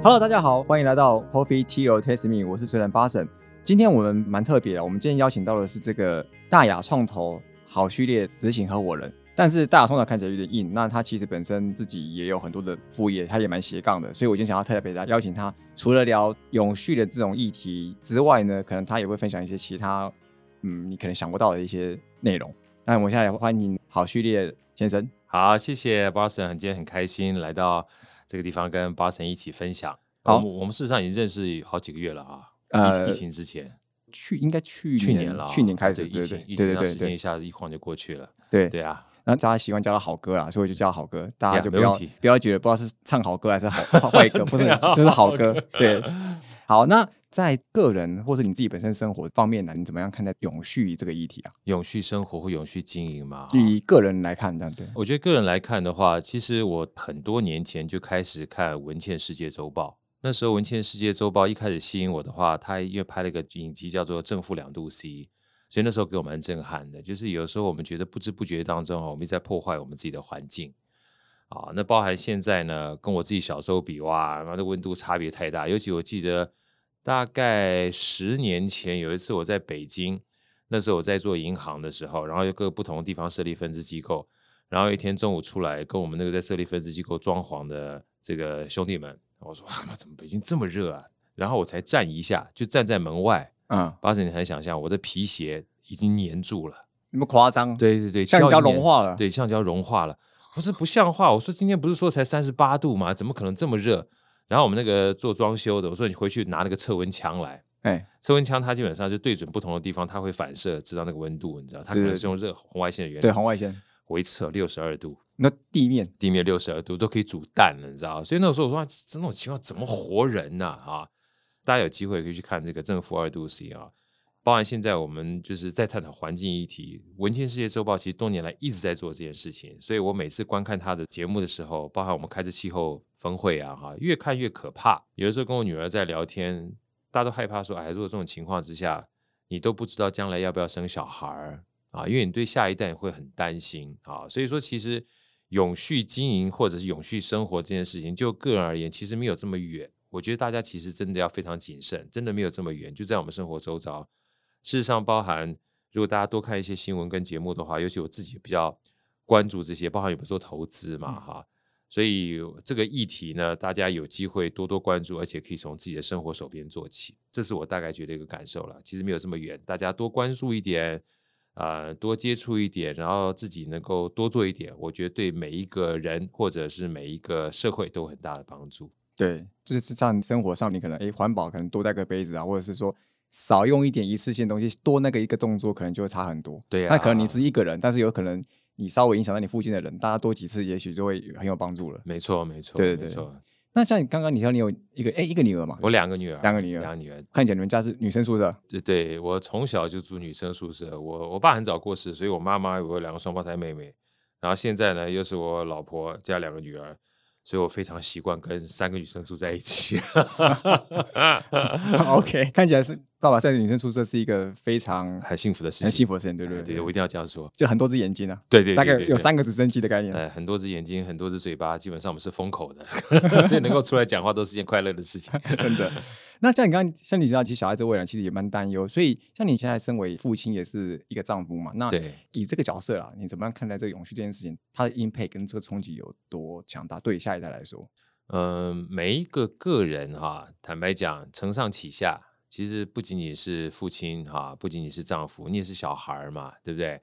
Hello，大家好，欢迎来到 Coffee Tea or Taste Me，我是主持人巴神。今天我们蛮特别的，我们今天邀请到的是这个大雅创投好序列执行合伙人。但是大雅创投看起来有点硬，那他其实本身自己也有很多的副业，他也蛮斜杠的，所以我今天想要特别的邀请他，除了聊永续的这种议题之外呢，可能他也会分享一些其他，嗯，你可能想不到的一些内容。那我们现在欢迎好序列先生。好，谢谢 Boston，今天很开心来到这个地方跟 Boston 一起分享。好我们我们事实上已经认识好几个月了啊，呃疫疫情之前，去应该去去年了啊，去年开始，疫情疫对对情时间一对对下子一晃就过去了。对。对啊，然后大家习惯叫他好哥啦，所以我就叫他好哥，大家就不要没问题不要觉得不知道是唱好歌还是好坏歌，不是，这是好歌。对，好，那在个人或是你自己本身生活方面呢，你怎么样看待永续这个议题啊？永续生活或永续经营嘛，哈以个人来看，这样对，我觉得个人来看的话，其实我很多年前就开始看《文茜世界周报》。那时候《文茜世界周报》一开始吸引我的话，它因为拍了一个影集叫做《正负两度 C》，所以那时候给我蛮震撼的。就是有时候我们觉得不知不觉当中，我们一直在破坏我们自己的环境啊。那包含现在呢，跟我自己小时候比，哇，那的温度差别太大。尤其我记得大概十年前有一次我在北京，那时候我在做银行的时候，然后有各个不同的地方设立分支机构。然后有一天中午出来，跟我们那个在设立分支机构装潢的这个兄弟们，我说：“ 啊，怎么北京这么热啊？”然后我才站一下，就站在门外，嗯，八十你很想象，我的皮鞋已经粘住了。那么夸张，，对对对，橡胶融化了，，对，橡胶融化了。不是不像话，我说今天不是说才三十八度吗？怎么可能这么热？然后我们那个做装修的，我说你回去拿那个测温枪来。哎，测温枪它基本上就对准不同的地方，它会反射，知道那个温度，你知道，它可能是用热红外线的原理。对，红外线，我一测六十二度，那地面，地面六十二度都可以煮蛋了，你知道？所以那个时候我说，啊这种情况怎么活人呢、啊？大家有机会可以去看这个正负二度 C 啊，包含现在我们就是在探讨环境议题，《文茜世界周报》其实多年来一直在做这件事情，所以我每次观看他的节目的时候，包含我们开这气候峰会啊，哈，越看越可怕。有的时候跟我女儿在聊天，大家都害怕说，哎，如果这种情况之下，你都不知道将来要不要生小孩儿啊，因为你对下一代会很担心啊，所以说其实永续经营或者是永续生活这件事情，就个人而言，其实没有这么远。我觉得大家其实真的要非常谨慎，真的没有这么远，就在我们生活周遭。事实上，包含如果大家多看一些新闻跟节目的话，尤其我自己比较关注这些，包含有没有做投资嘛，哈。所以这个议题呢，大家有机会多多关注，而且可以从自己的生活手边做起，这是我大概觉得一个感受了。其实没有这么远，大家多关注一点，呃，多接触一点，然后自己能够多做一点，我觉得对每一个人或者是每一个社会都有很大的帮助。对，就是像，生活上你可能哎环保，可能多带个杯子啊，或者是说少用一点一次性东西，多那个一个动作，可能就会差很多。对啊那可能你是一个人，但是有可能你稍微影响到你附近的人，大家多几次，也许就会很有帮助了。没错，没错，对对对。那像你刚刚你说你有一个哎一个女儿嘛，我两个女儿，两个女儿两个女儿。看起来你们家是女生宿舍，对对，我从小就住女生宿舍，我我爸很早过世，所以我妈妈有两个双胞胎妹妹，然后现在呢又是我老婆加两个女儿，所以我非常习惯跟三个女生住在一起。OK，看起来是爸爸在女生宿舍是一个非常很幸福的事情，很幸福的事情，对不对？哎对我一定要这样说。就很多只眼睛啊，对对对大概有三个直升机的概念。呃，很多只眼睛，很多只嘴巴，基本上我们是封口的，所以能够出来讲话都是件快乐的事情。真的。那像你刚刚，像你知道，其实小孩子未来其实也蛮担忧，所以像你现在身为父亲，也是一个丈夫嘛，那对，以这个角色啊，你怎么样看待这个永续这件事情？它的 impact 跟这个冲击有多强大？对下一代来说，嗯，每一个个人哈，坦白讲，承上启下，其实不仅仅是父亲哈，不仅仅是丈夫，你也是小孩儿嘛，对不对？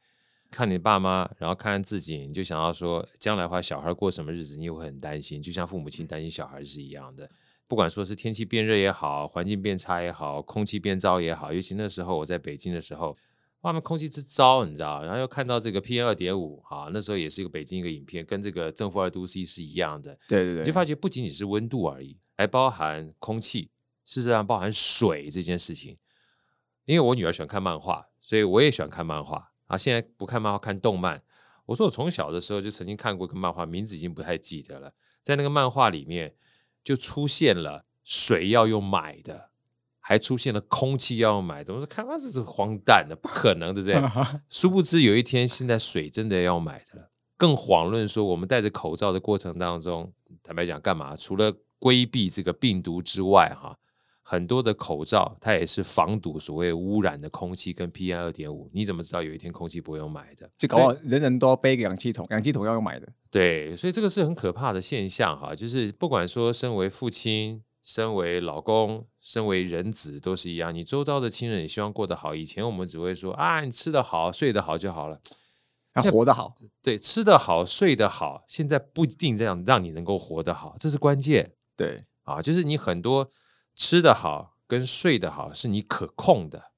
看你爸妈，然后看看自己，你就想到说，将来的话，小孩过什么日子，你也会很担心，就像父母亲担心小孩是一样的。不管说是天气变热也好，环境变差也好，空气变糟也好，尤其那时候我在北京的时候，外面空气之糟，你知道，然后又看到这个 PM 二点五，啊，那时候也是一个北京一个影片，跟这个正负二度 C 是一样的，对对对，你就发觉不仅仅是温度而已，还包含空气，事实上包含水这件事情。因为我女儿喜欢看漫画，所以我也喜欢看漫画啊。现在不看漫画，看动漫。我说我从小的时候就曾经看过一个漫画，名字已经不太记得了。在那个漫画里面，就出现了水要用买的，还出现了空气要用买的。我说看，那这是荒诞的，不可能，对不对？殊不知有一天，现在水真的要买的了。更遑论说，我们戴着口罩的过程当中，坦白讲，干嘛？除了规避这个病毒之外，哈，很多的口罩它也是防堵所谓污染的空气跟 PM 二点五。你怎么知道有一天空气不用买的？就搞不好人人都要背个氧气筒，氧气筒要用买的。对，所以这个是很可怕的现象哈。就是不管说身为父亲、身为老公、身为人子，都是一样。你周遭的亲人也希望过得好。以前我们只会说啊，你吃得好、睡得好就好了。要活得好，对，吃得好、睡得好，现在不一定这样让你能够活得好，这是关键。对啊，就是你很多吃得好跟睡得好是你可控的，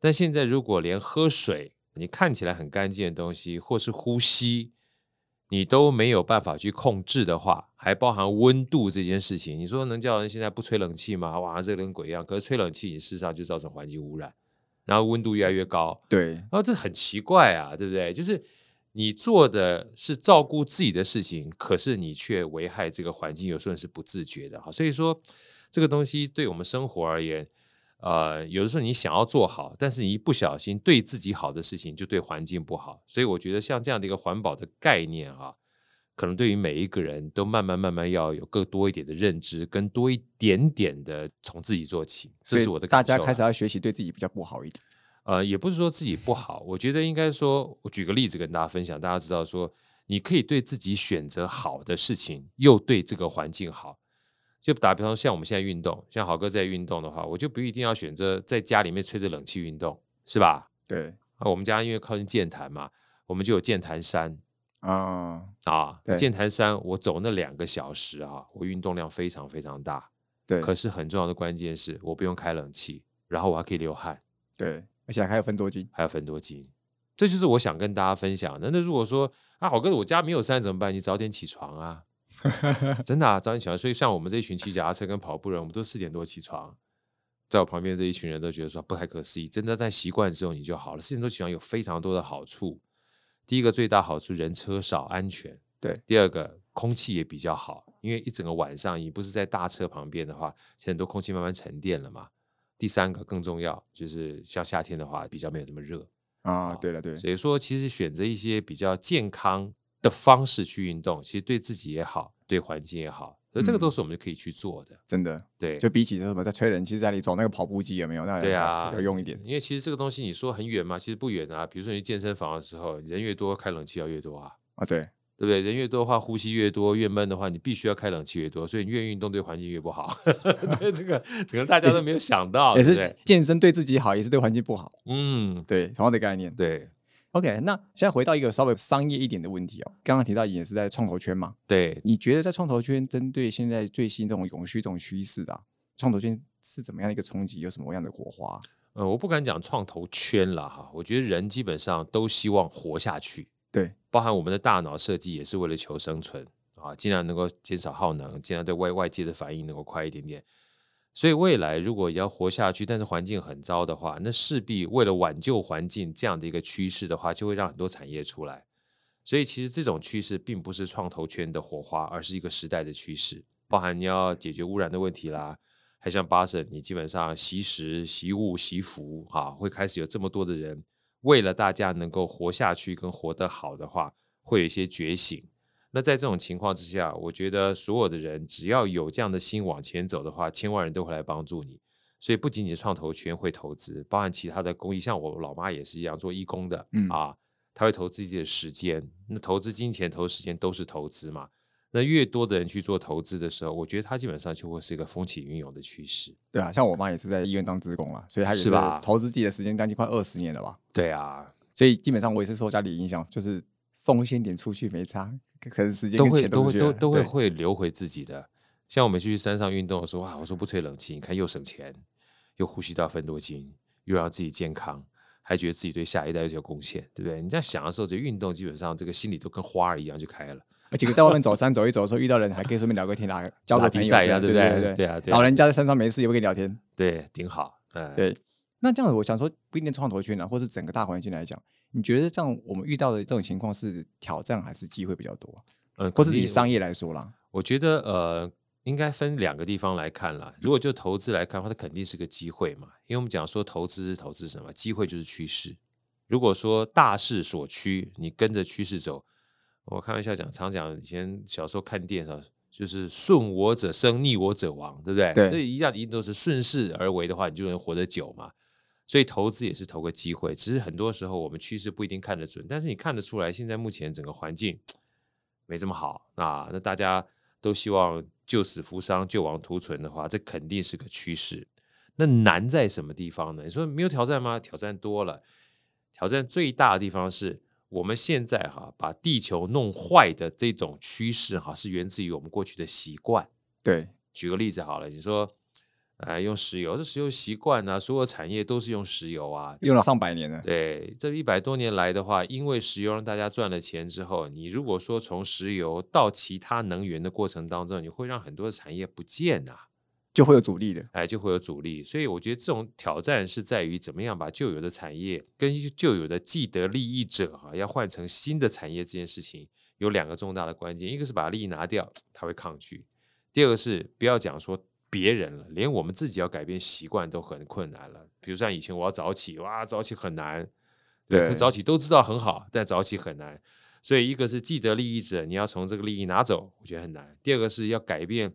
但现在如果连喝水，你看起来很干净的东西，或是呼吸，你都没有办法去控制的话，还包含温度这件事情，你说能叫人现在不吹冷气吗？哇，热跟鬼一样。可是吹冷气，你事实上就造成环境污染。然后温度越来越高，对，然后这很奇怪啊，对不对？就是你做的是照顾自己的事情，可是你却危害这个环境，有时候是不自觉的哈。所以说，这个东西对我们生活而言，呃，有的时候你想要做好，但是你一不小心对自己好的事情，就对环境不好。所以我觉得像这样的一个环保的概念啊。可能对于每一个人都慢慢慢慢要有更多一点的认知，跟多一点点的从自己做起，这是我的大家开始要学习对自己比较不好一点。呃，也不是说自己不好，我觉得应该说，我举个例子跟大家分享，大家知道说，你可以对自己选择好的事情，又对这个环境好。就打比方，像我们现在运动，像好哥在运动的话，我就不一定要选择在家里面吹着冷气运动，是吧？对。啊，我们家因为靠近剑潭嘛，我们就有剑潭山。啊啊！剑潭山，我走那两个小时啊，我运动量非常非常大。对，可是很重要的关键是我不用开冷气，然后我还可以流汗。对，而且还有分多金，还有分多金，这就是我想跟大家分享的。那如果说啊，好哥，我家没有山怎么办？你早点起床啊！真的啊，早点起床。所以像我们这一群骑脚踏车跟跑步人，我们都四点多起床。在我旁边这一群人都觉得说不太可思议。真的在习惯之后你就好了。四点多起床有非常多的好处。第一个最大好处，人车少，安全。对，第二个空气也比较好，因为一整个晚上你不是在大车旁边的话，很多空气慢慢沉淀了嘛。第三个更重要，就是像夏天的话，比较没有那么热啊。对了，对，所以说其实选择一些比较健康的方式去运动，其实对自己也好，对环境也好。所以这个都是我们可以去做的，真的。对，就比起什么在吹冷气，在里走那个跑步机有没有？那对啊，要用一点。因为其实这个东西你说很远嘛？其实不远啊。比如说你健身房的时候，人越多，开冷气要越多啊。啊，对，对不对？人越多的话，呼吸越多，越闷的话，你必须要开冷气越多。所以你越运动，对环境越不好。对这个，可能大家都没有想到，也是健身对自己好，也是对环境不好。嗯，对，同样的概念。对。OK，那现在回到一个稍微商业一点的问题哦。刚刚提到也是在创投圈嘛，对，你觉得在创投圈针对现在最新这种永续这种趋势啊，创投圈是怎么样一个冲击？有什么样的火花？呃，我不敢讲创投圈了哈，我觉得人基本上都希望活下去，对，包含我们的大脑设计也是为了求生存啊，尽量能够减少耗能，尽量对外外界的反应能够快一点点。所以未来如果要活下去，但是环境很糟的话，那势必为了挽救环境这样的一个趋势的话，就会让很多产业出来。所以其实这种趋势并不是创投圈的火花，而是一个时代的趋势。包含你要解决污染的问题啦，还像巴神，你基本上习食、习物、习服，哈，会开始有这么多的人为了大家能够活下去跟活得好的话，会有一些觉醒。那在这种情况之下，我觉得所有的人只要有这样的心往前走的话，千万人都会来帮助你。所以不仅仅创投圈会投资，包含其他的公益，像我老妈也是一样做义工的，嗯啊，他会投资自己的时间。那投资金钱、投时间都是投资嘛。那越多的人去做投资的时候，我觉得他基本上就会是一个风起云涌的趋势。对啊，像我妈也是在医院当职工了，所以她也是投资自己的时间将近快二十年了吧？对啊，所以基本上我也是受家里影响，就是奉献点出去没差。可能时间都会都会都都会会留回自己的。像我们去山上运动的时候，啊，我说不吹冷气，你看又省钱，又呼吸到分多精，又让自己健康，还觉得自己对下一代有贡献，对不对？你这样想的时候，这运动基本上这个心里都跟花儿一样就开了。而且在外面走 山走一走的时候，遇到人还可以顺便聊个天，啊，交个朋友呀，对不对？对啊，老人家在山上没事也会跟你聊天，对，挺好。对，那这样子，我想说，不一定创投圈呢，或是整个大环境来讲，你觉得这样我们遇到的这种情况是挑战还是机会比较多？呃，或是以商业来说啦，我觉得呃，应该分两个地方来看啦。如果就投资来看的话，它肯定是个机会嘛，因为我们讲说投资投资什么，机会就是趋势。如果说大势所趋，你跟着趋势走，我开玩笑讲，常讲以前小时候看电视，就是顺我者生，逆我者亡，对不对？对所以一样一定都是顺势而为的话，你就能活得久嘛。所以投资也是投个机会，只是很多时候我们趋势不一定看得准，但是你看得出来，现在目前整个环境没这么好啊。那大家都希望救死扶伤、救亡图存的话，这肯定是个趋势。那难在什么地方呢？你说没有挑战吗？挑战多了，挑战最大的地方是我们现在哈把地球弄坏的这种趋势哈，是源自于我们过去的习惯。对，举个例子好了，你说，呃，用石油，这石油习惯啊，所有产业都是用石油啊。用了上百年了。对，这一百多年来的话，因为石油让大家赚了钱之后，你如果说从石油到其他能源的过程当中，你会让很多的产业不见啊，就会有阻力的。哎，就会有阻力。所以我觉得这种挑战是在于怎么样把旧有的产业跟旧有的既得利益者哈、要换成新的产业这件事情，有两个重大的关键，一个是把利益拿掉，他会抗拒；第二个是不要讲说别人了，连我们自己要改变习惯都很困难了。比如像以前我要早起，哇，早起很难，对，对可早起都知道很好，但早起很难。所以一个是既得利益者，你要从这个利益拿走，我觉得很难；第二个是要改变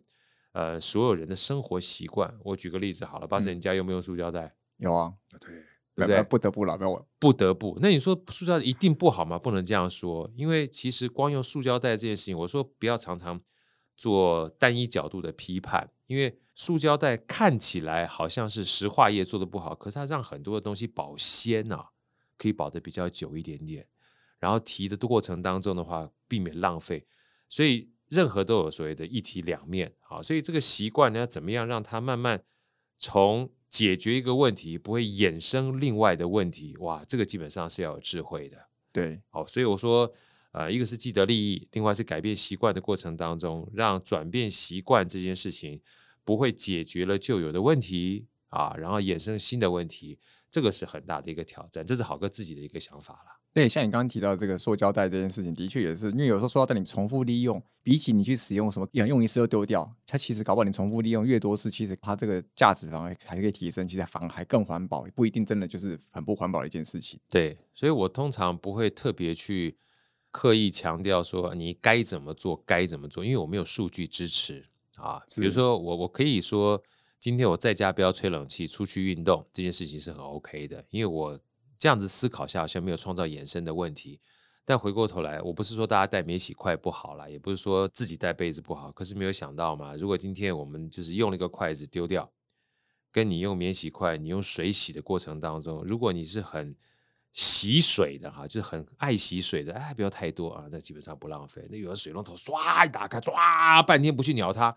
呃所有人的生活习惯。我举个例子好了，巴士，你家用不用塑胶袋？有啊，对，对不不对？不得不了，没有不得不。那你说塑胶一定不好吗？不能这样说，因为其实光用塑胶袋这件事情，我说不要常常做单一角度的批判，因为塑胶袋看起来好像是石化业做的不好，可是它让很多的东西保鲜啊，可以保得比较久一点点。然后提的过程当中的话，避免浪费，所以任何都有所谓的一体两面啊。所以这个习惯呢，要怎么样让它慢慢从解决一个问题，不会衍生另外的问题？哇，这个基本上是要有智慧的。对，好，所以我说，呃，一个是既得利益，另外是改变习惯的过程当中，让转变习惯这件事情不会解决了旧有的问题啊，然后衍生新的问题，这个是很大的一个挑战。这是好哥自己的一个想法了。对，像你刚刚提到这个塑胶袋这件事情，的确也是，因为有时候塑胶袋你重复利用，比起你去使用什么用用一次就丢掉，它其实搞不好你重复利用越多次，其实它这个价值反而还可以提升，其实反而还更环保，不一定真的就是很不环保的一件事情。对，所以我通常不会特别去刻意强调说你该怎么做，该怎么做，因为我没有数据支持啊。比如说我我可以说，今天我在家不要吹冷气，出去运动这件事情是很 OK 的，因为我这样子思考下好像没有创造衍生的问题。但回过头来，我不是说大家带免洗筷不好啦，也不是说自己带被子不好，可是没有想到嘛，如果今天我们就是用了一个筷子丢掉，跟你用免洗筷，你用水洗的过程当中，如果你是很洗水的哈，就是很爱洗水的，哎，不要太多啊，那基本上不浪费。那有的水龙头唰一打开，唰半天不去鸟它，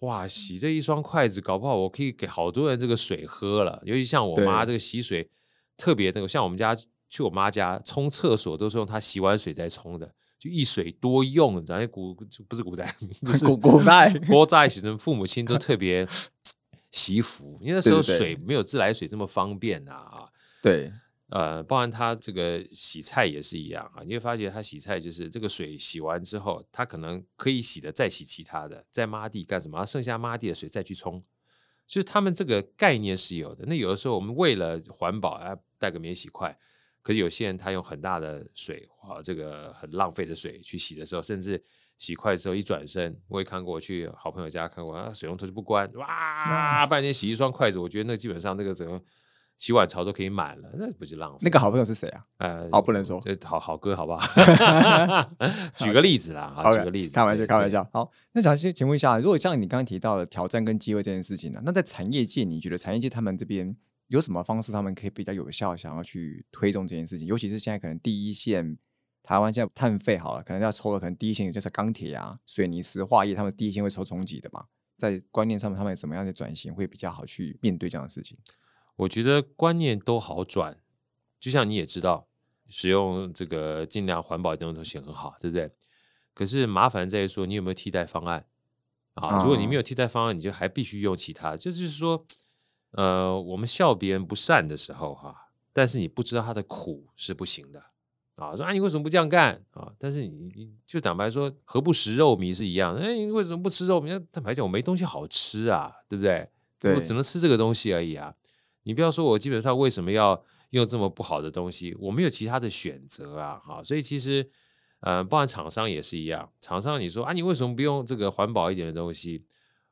哇，洗这一双筷子，搞不好我可以给好多人这个水喝了。尤其像我妈这个洗水特别那个，像我们家去我妈家冲厕所都是用她洗完水再冲的，就一水多用，然后古不是古代，就是古古代国在其实父母亲都特别 惜福，因为那时候水没有自来水这么方便啊啊。对呃，包含他这个洗菜也是一样啊，你会发觉他洗菜就是这个水洗完之后，他可能可以洗的再洗其他的，再抹地干什么？剩下抹地的水再去冲，就是他们这个概念是有的。那有的时候我们为了环保啊，带个免洗筷，可是有些人他用很大的水啊，这个很浪费的水去洗的时候，甚至洗筷的时候一转身，我也看过，我去好朋友家看过，啊，水龙头就不关，哇，半天洗一双筷子，我觉得那基本上那个整个洗碗槽都可以满了，那不是浪费？那个好朋友是谁啊？呃，哦不能说呃，好好哥，好不好？举个例子啦，啊，OK，举个例子，开玩笑，开玩笑。好，那想先请问一下，如果像你刚刚提到的挑战跟机会这件事情呢、那在产业界，你觉得产业界他们这边有什么方式，他们可以比较有效，想要去推动这件事情？尤其是现在可能第一线，台湾现在碳费好了，可能要抽的，可能第一线就是钢铁啊、水泥、石化业，他们第一线会抽冲击的嘛。在观念上面，他们怎么样的转型会比较好去面对这样的事情？我觉得观念都好转，就像你也知道，使用这个尽量环保的东西很好，对不对？可是麻烦在于说，你有没有替代方案啊？如果你没有替代方案，你就还必须用其他。就是说，呃，我们笑别人不善的时候哈、但是你不知道他的苦是不行的啊。说啊，你为什么不这样干啊？但是你你就坦白说，何不食肉糜是一样的。哎，你为什么不吃肉糜？坦白讲，我没东西好吃啊，对不对？对我只能吃这个东西而已啊。你不要说我基本上为什么要用这么不好的东西，我没有其他的选择啊，哈，所以其实呃，包含厂商也是一样，厂商你说啊，你为什么不用这个环保一点的东西？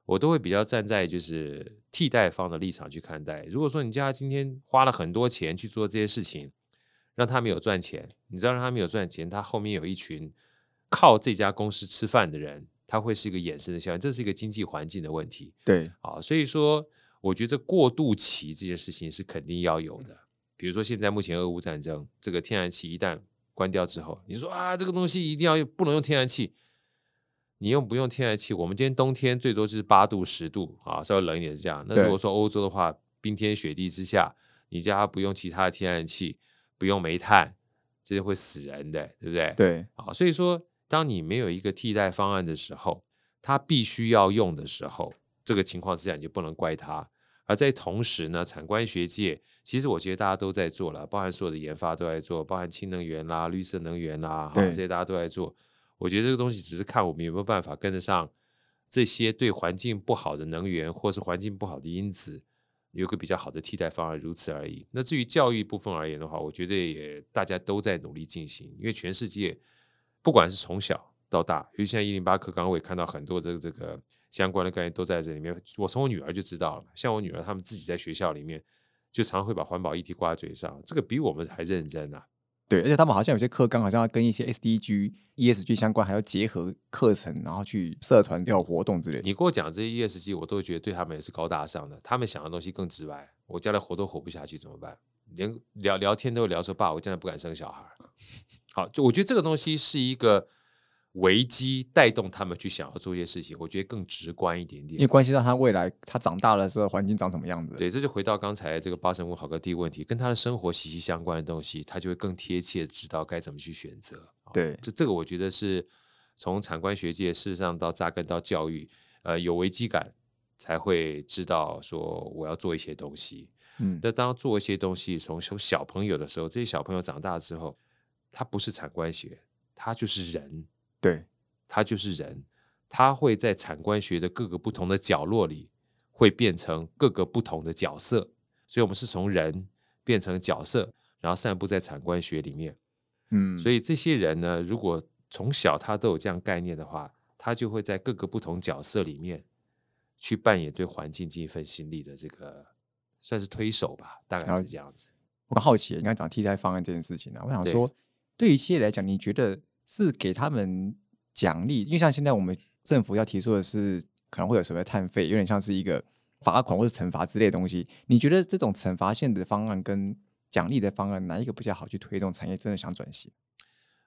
我都会比较站在就是替代方的立场去看待。如果说你家今天花了很多钱去做这些事情，让他没有赚钱，你知道让他没有赚钱，他后面有一群靠这家公司吃饭的人，他会是一个衍生的效应，这是一个经济环境的问题。对，啊，所以说我觉得过渡期这件事情是肯定要有的。比如说现在目前俄乌战争，这个天然气一旦关掉之后，你说啊，这个东西一定要用，不能用天然气。你用不用天然气？我们今天冬天最多就是八度、十度啊，稍微冷一点是这样。那如果说欧洲的话，冰天雪地之下，你家不用其他的天然气，不用煤炭，这些会死人的，对不对？对，啊，所以说，当你没有一个替代方案的时候，它必须要用的时候，这个情况之下你就不能怪他。而在同时呢，产官学界其实我觉得大家都在做了，包含所有的研发都在做，包含氢能源啦、绿色能源啦，哈，这些大家都在做。我觉得这个东西只是看我们有没有办法跟得上这些对环境不好的能源，或是环境不好的因子，有个比较好的替代方案，如此而已。那至于教育部分而言的话，我觉得也大家都在努力进行，因为全世界不管是从小到大，尤其像一零八课，刚刚我也看到很多的这个相关的概念都在这里面。我从我女儿就知道了，像我女儿他们自己在学校里面就常会把环保议题挂在嘴上，这个比我们还认真啊。对，而且他们好像有些课纲好像要跟一些 SDG、ESG 相关，还要结合课程，然后去社团要活动之类。你跟我讲这些 ESG，我都觉得对他们也是高大上的。他们想的东西更直白。我将来活都活不下去怎么办？连聊聊天都聊说爸，我将来不敢生小孩。好，就我觉得这个东西是一个。危机带动他们去想要做一些事情，我觉得更直观一点点，因为关系到他未来他长大了之后环境长什么样子。对，这就回到刚才这个八神问好哥第一个问题，跟他的生活息息相关的东西，他就会更贴切知道该怎么去选择。对，这这个我觉得是从产官学界事实上到扎根到教育，呃，有危机感才会知道说我要做一些东西。嗯，那当做一些东西从从小朋友的时候，这些小朋友长大之后，他不是产官学，他就是人。对，他就是人，他会在产官学的各个不同的角落里，会变成各个不同的角色。所以，我们是从人变成角色，然后散布在产官学里面。嗯，所以这些人呢，如果从小他都有这样概念的话，他就会在各个不同角色里面去扮演对环境尽一份心力的这个，算是推手吧，大概是这样子。我好奇，你刚讲替代方案这件事情呢，我想说，对于企业来讲，你觉得？是给他们奖励，因为像现在我们政府要提出的是可能会有什么碳费，有点像是一个罚款或者惩罚之类的东西。你觉得这种惩罚性的方案跟奖励的方案，哪一个比较好去推动产业真的想转型？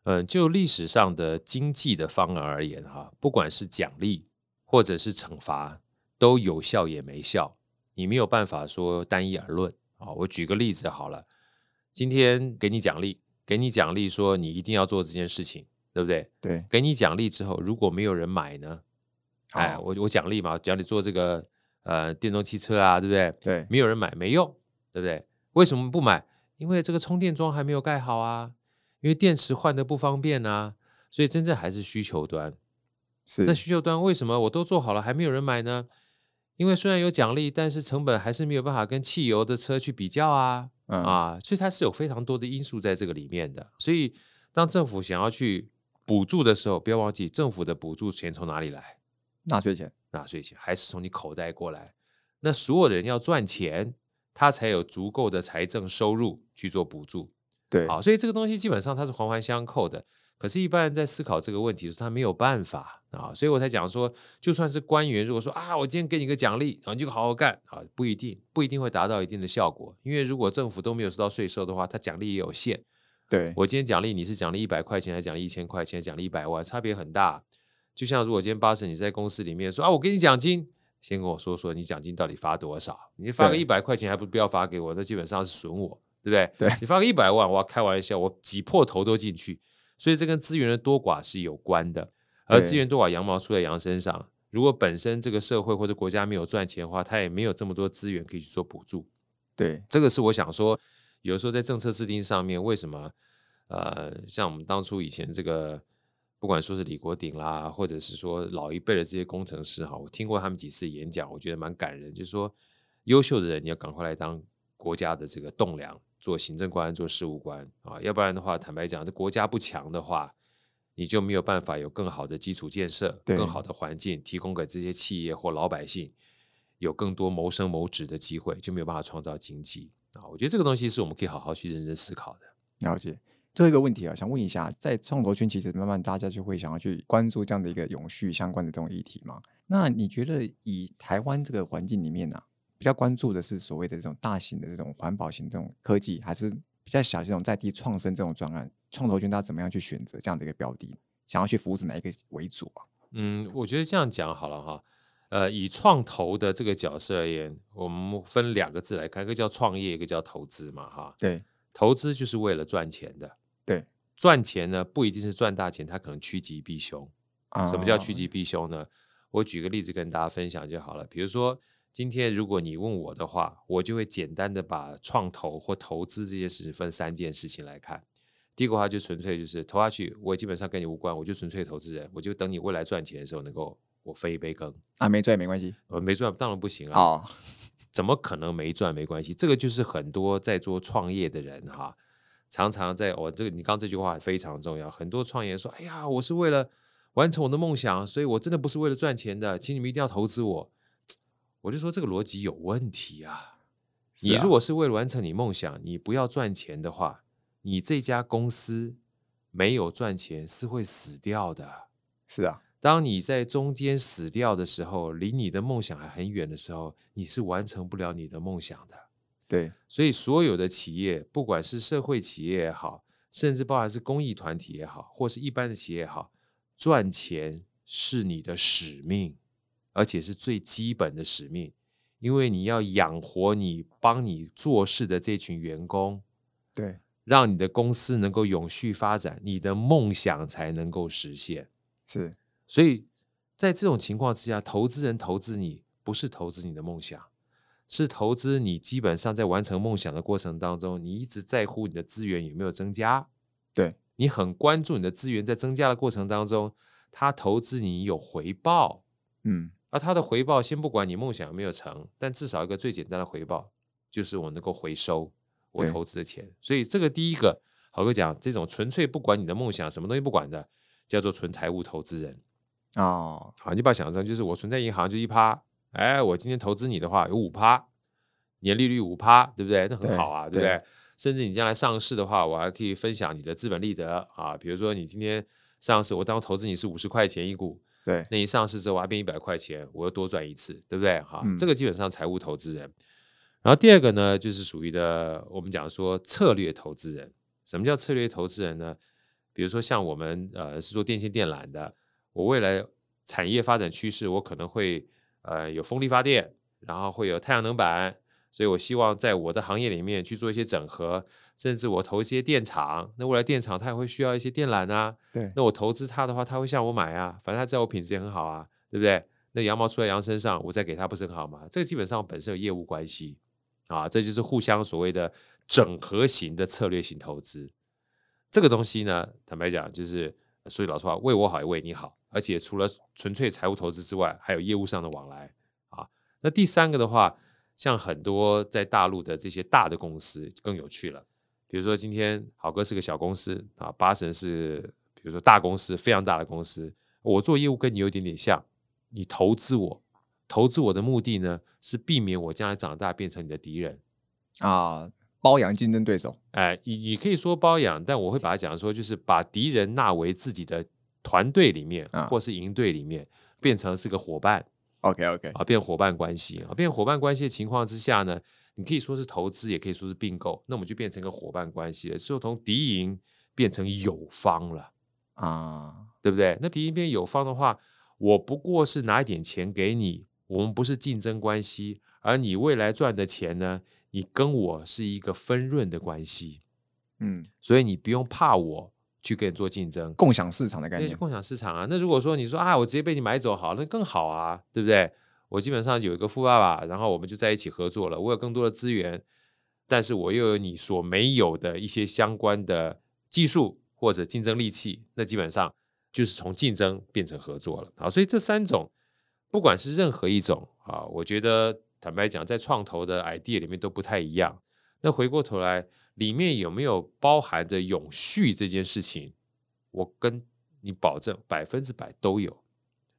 嗯，就历史上的经济的方案而言，哈，不管是奖励或者是惩罚，都有效也没效，你没有办法说单一而论啊。我举个例子好了，今天给你奖励，给你奖励说你一定要做这件事情。对不对？对，给你奖励之后，如果没有人买呢？哎，我我奖励嘛，奖励做这个呃电动汽车啊，对不对？对，没有人买没用，对不对？为什么不买？因为这个充电桩还没有盖好啊，因为电池换的不方便啊，所以真正还是需求端。是，那需求端为什么我都做好了还没有人买呢？因为虽然有奖励，但是成本还是没有办法跟汽油的车去比较啊啊，所以它是有非常多的因素在这个里面的。所以当政府想要去补助的时候，不要忘记政府的补助钱从哪里来？纳税钱，纳税钱还是从你口袋过来？那所有的人要赚钱，他才有足够的财政收入去做补助。对，好，所以这个东西基本上它是环环相扣的。可是，一般人在思考这个问题的时候，他没有办法啊，所以我才讲说，就算是官员，如果说啊，我今天给你个奖励，啊，你就好好干啊，不一定，不一定会达到一定的效果，因为如果政府都没有收到税收的话，他奖励也有限。对我今天奖励你是奖励一百块钱，还是奖励一千块钱，奖励一百万，差别很大。就像如果今天八十你在公司里面说啊，我给你奖金，先跟我说说你奖金到底发多少？你发个一百块钱还不不要发给我，这基本上是损我，对不对？对你发个一百万，我要开玩笑，我挤破头都进去。所以这跟资源的多寡是有关的，而资源多寡羊毛出在羊身上。如果本身这个社会或者国家没有赚钱的话，他也没有这么多资源可以去做补助。对，这个是我想说。有时候在政策制定上面，为什么呃，像我们当初以前这个，不管说是李国鼎啦，或者是说老一辈的这些工程师哈，我听过他们几次演讲，我觉得蛮感人。就是说，优秀的人你要赶快来当国家的这个栋梁，做行政官、做事务官啊，要不然的话，坦白讲，这国家不强的话，你就没有办法有更好的基础建设、更好的环境，提供给这些企业或老百姓有更多谋生谋职的机会，就没有办法创造经济啊。我觉得这个东西是我们可以好好去认真思考的。了解。最后一个问题啊，想问一下，在创投圈其实慢慢大家就会想要去关注这样的一个永续相关的这种议题嘛？那你觉得以台湾这个环境里面呢、比较关注的是所谓的这种大型的这种环保型这种科技，还是比较小型这种在地创生这种专案？创投圈它怎么样去选择这样的一个标的？想要去扶持哪一个为主啊？嗯，我觉得这样讲好了哈。呃，以创投的这个角色而言，我们分两个字来看，一个叫创业，一个叫投资嘛哈。对投资就是为了赚钱的，对赚钱呢不一定是赚大钱，它可能趋吉避凶。啊什么叫趋吉避凶呢？我举个例子跟大家分享就好了。比如说，今天如果你问我的话，我就会简单的把创投或投资这件事情分三件事情来看。第一个话就纯粹就是投下去，我基本上跟你无关，我就纯粹投资人，我就等你未来赚钱的时候能够我分一杯羹。啊，没赚也没关系呃，没赚当然不行啊，哦，怎么可能没赚没关系？这个就是很多在做创业的人哈，常常在我、这个你刚刚这句话非常重要。很多创业人说：“哎呀，我是为了完成我的梦想，所以我真的不是为了赚钱的，请你们一定要投资我。”我就说这个逻辑有问题啊！你如果是为了完成你梦想，你不要赚钱的话，你这家公司没有赚钱是会死掉的。是啊，当你在中间死掉的时候，离你的梦想还很远的时候，你是完成不了你的梦想的。对所以，所有的企业，不管是社会企业也好，甚至包含是公益团体也好，或是一般的企业也好，赚钱是你的使命，而且是最基本的使命，因为你要养活你帮你做事的这群员工，对让你的公司能够永续发展，你的梦想才能够实现。是所以在这种情况之下，投资人投资你，不是投资你的梦想，是投资你基本上在完成梦想的过程当中，你一直在乎你的资源有没有增加，对你很关注你的资源在增加的过程当中，他投资你有回报，嗯而他的回报先不管你梦想有没有成，但至少一个最简单的回报就是我能够回收我投资的钱。所以这个第一个，好哥讲，这种纯粹不管你的梦想，什么东西不管的，叫做纯财务投资人。哦好，你把它想成就是我存在银行就一趴，哎，我今天投资你的话有五趴，年利率五趴，对不对？那很好啊，对不对对？甚至你将来上市的话，我还可以分享你的资本利得啊。比如说你今天上市，我当投资你是五十块钱一股，对那你上市之后我还变一百块钱，我又多赚一次，对不对？哈，嗯这个基本上财务投资人。然后第二个呢，就是属于的我们讲说策略投资人。什么叫策略投资人呢？比如说像我们呃是做电线电缆的，我未来产业发展趋势，我可能会呃有风力发电，然后会有太阳能板，所以我希望在我的行业里面去做一些整合，甚至我投一些电厂，那未来电厂它也会需要一些电缆啊，对那我投资它的话，它会向我买啊，反正他知道我品质也很好啊，对不对？那羊毛出在羊身上，我再给它不是很好吗？这个基本上本身有业务关系啊，这就是互相所谓的整合型的策略型投资。这个东西呢，坦白讲，就是说句老实话，为我好也为你好，而且除了纯粹财务投资之外，还有业务上的往来啊。那第三个的话，像很多在大陆的这些大的公司更有趣了。比如说今天好哥是个小公司啊，八神是比如说大公司，非常大的公司，我做业务跟你有一点点像，你投资我，投资我的目的呢是避免我将来长大变成你的敌人。啊，包养竞争对手，哎，你你可以说包养，但我会把它讲说，就是把敌人纳为自己的团队里面，啊或是营队里面，变成是个伙伴 OK OK，啊，变伙伴关系啊，变伙伴关系的情况之下呢，你可以说是投资，也可以说是并购，那我们就变成一个伙伴关系了，之后从敌营变成友方了，啊，对不对？那敌营变友方的话，我不过是拿一点钱给你，我们不是竞争关系，而你未来赚的钱呢，你跟我是一个分润的关系。嗯，所以你不用怕我去跟你做竞争，共享市场的概念，共享市场啊。那如果说你说啊，我直接被你买走好，那更好啊，对不对？我基本上有一个富爸爸，然后我们就在一起合作了，我有更多的资源，但是我又有你所没有的一些相关的技术或者竞争利器，那基本上就是从竞争变成合作了啊。所以这三种，不管是任何一种啊，我觉得坦白讲，在创投的 idea 里面都不太一样。那回过头来，里面有没有包含着永续这件事情？我跟你保证百分之百都有。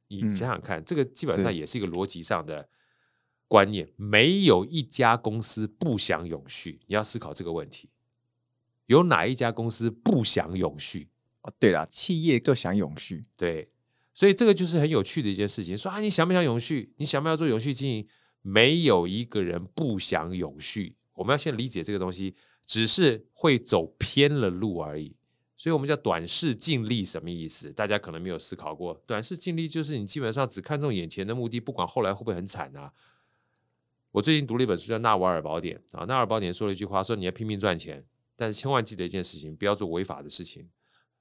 你嗯想想看，这个基本上也是一个逻辑上的观念，没有一家公司不想永续。你要思考这个问题，有哪一家公司不想永续？哦，对了，企业都想永续，对，所以这个就是很有趣的一件事情。说啊，你想不想永续？你想不想做永续经营？没有一个人不想永续。我们要先理解这个东西，只是会走偏了路而已。所以我们叫短视尽力，什么意思？大家可能没有思考过。短视尽力就是你基本上只看重眼前的目的，不管后来会不会很惨啊。我最近读了一本书叫《纳瓦尔宝典》啊，《纳瓦尔宝典》说了一句话，说你要拼命赚钱，但是千万记得一件事情，不要做违法的事情。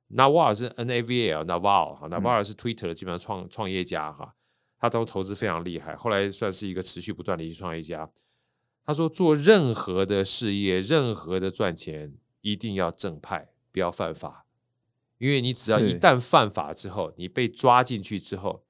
纳瓦尔是 N A V L，纳瓦尔哈，纳瓦尔是 Twitter 的基本上创创业家哈，他都投资非常厉害，后来算是一个持续不断的一创业家。他说，做任何的事业，任何的赚钱，一定要正派，不要犯法，因为你只要一旦犯法之后，你被抓进去之后，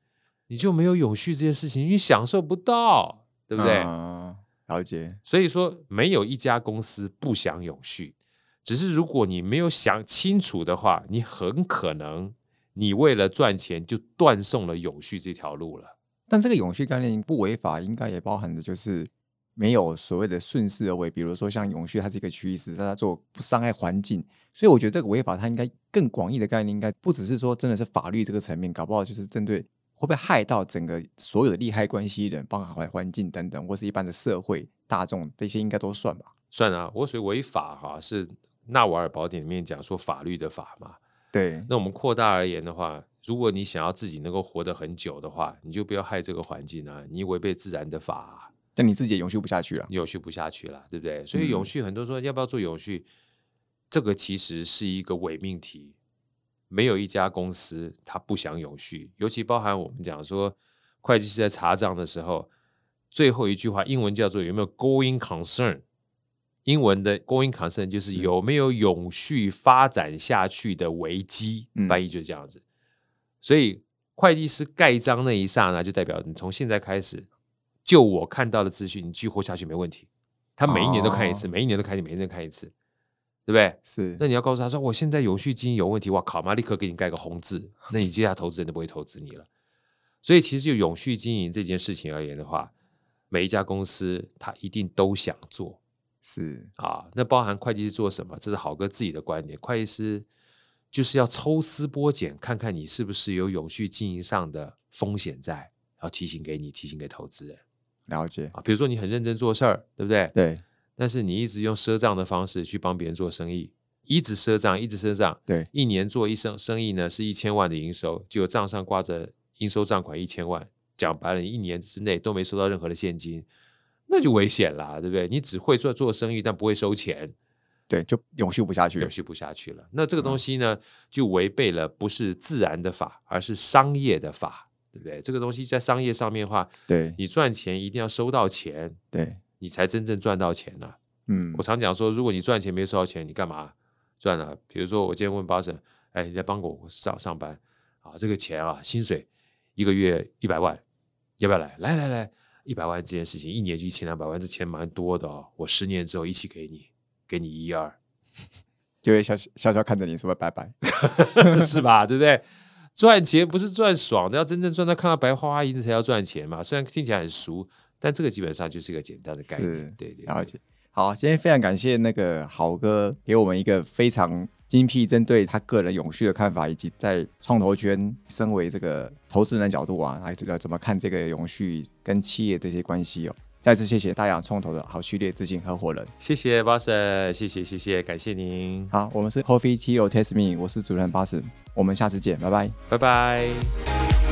你就没有永续这件事情，你享受不到，对不对？嗯了解，所以说，没有一家公司不想永续，只是如果你没有想清楚的话，你很可能你为了赚钱就断送了永续这条路了。但这个永续概念不违法，应该也包含的就是没有所谓的顺势而为，比如说像永续，它是一个趋势，大家做不伤害环境，所以我觉得这个违法它应该更广义的概念，应该不只是说真的是法律这个层面，搞不好就是针对会不会害到整个所有的利害关系人，包含环境等等，或是一般的社会大众，这些应该都算吧？算啊，我所谓违法哈、是纳瓦尔宝典里面讲说法律的法嘛。对，那我们扩大而言的话，如果你想要自己能够活得很久的话，你就不要害这个环境啊，你违背自然的法啊、但你自己也永续不下去了。永续不下去了，对不对？所以嗯永续很多说要不要做永续，这个其实是一个伪命题。没有一家公司它不想永续，尤其包含我们讲说，会计师在查账的时候，最后一句话英文叫做有没有 going concern，英文的 going concern 就是有没有永续发展下去的危机，嗯翻译就是这样子。所以会计师盖章那一刹那，就代表你从现在开始，就我看到的资讯，你继续活下去没问题。他每一年都看一次，哦每一年都看，你每一年都看一次，对不对？是，那你要告诉他说，我现在永续经营有问题，哇靠妈，立刻给你盖个红字，那你接下来投资人都不会投资你了。所以其实就永续经营这件事情而言的话，每一家公司他一定都想做是，啊。那包含会计师做什么，这是好哥自己的观点。会计师就是要抽丝剥茧，看看你是不是有永续经营上的风险在，然后提醒给你，提醒给投资人了解，啊。比如说你很认真做事儿，对不对？对但是你一直用赊账的方式去帮别人做生意，一直赊账，一直赊账，对，一年做一生生意呢是一千万的营收，结果账上挂着应收账款一千万，讲白了，你一年之内都没收到任何的现金，那就危险啦，对不对？你只会做做生意，但不会收钱，对，就永续不下去了永。续不下去了。那这个东西呢，就违背了不是自然的法，而是商业的法，对不对？这个东西在商业上面的话，对你赚钱一定要收到钱，对，你才真正赚到钱了、嗯我，常讲说，如果你赚钱没收到钱，你干嘛赚了？比如说，我今天问巴神，哎，你在帮我上上班啊，这个钱啊，薪水一个月一百万，要不要来？来来来，一百万这件事情，一年就一千两百万，这钱蛮多的哦。我十年之后一起给你，给你一二，就会笑笑笑看着你说拜拜。是吧？对不对？赚钱不是赚爽的，要真正赚到看到白花花银子才要赚钱嘛。虽然听起来很俗，但这个基本上就是一个简单的概念对对，了解。好，今天非常感谢那个豪哥给我们一个非常精辟针对他个人永续的看法，以及在创投圈身为这个投资人的角度啊，来这个怎么看这个永续跟企业这些关系哦。再次谢谢大洋创投的好序列执行合伙人。谢谢巴神，谢谢谢谢，感谢您，好，我们是 Coffee Tea or Taste Me，我是主持人巴士，我们下次见，拜拜。拜拜。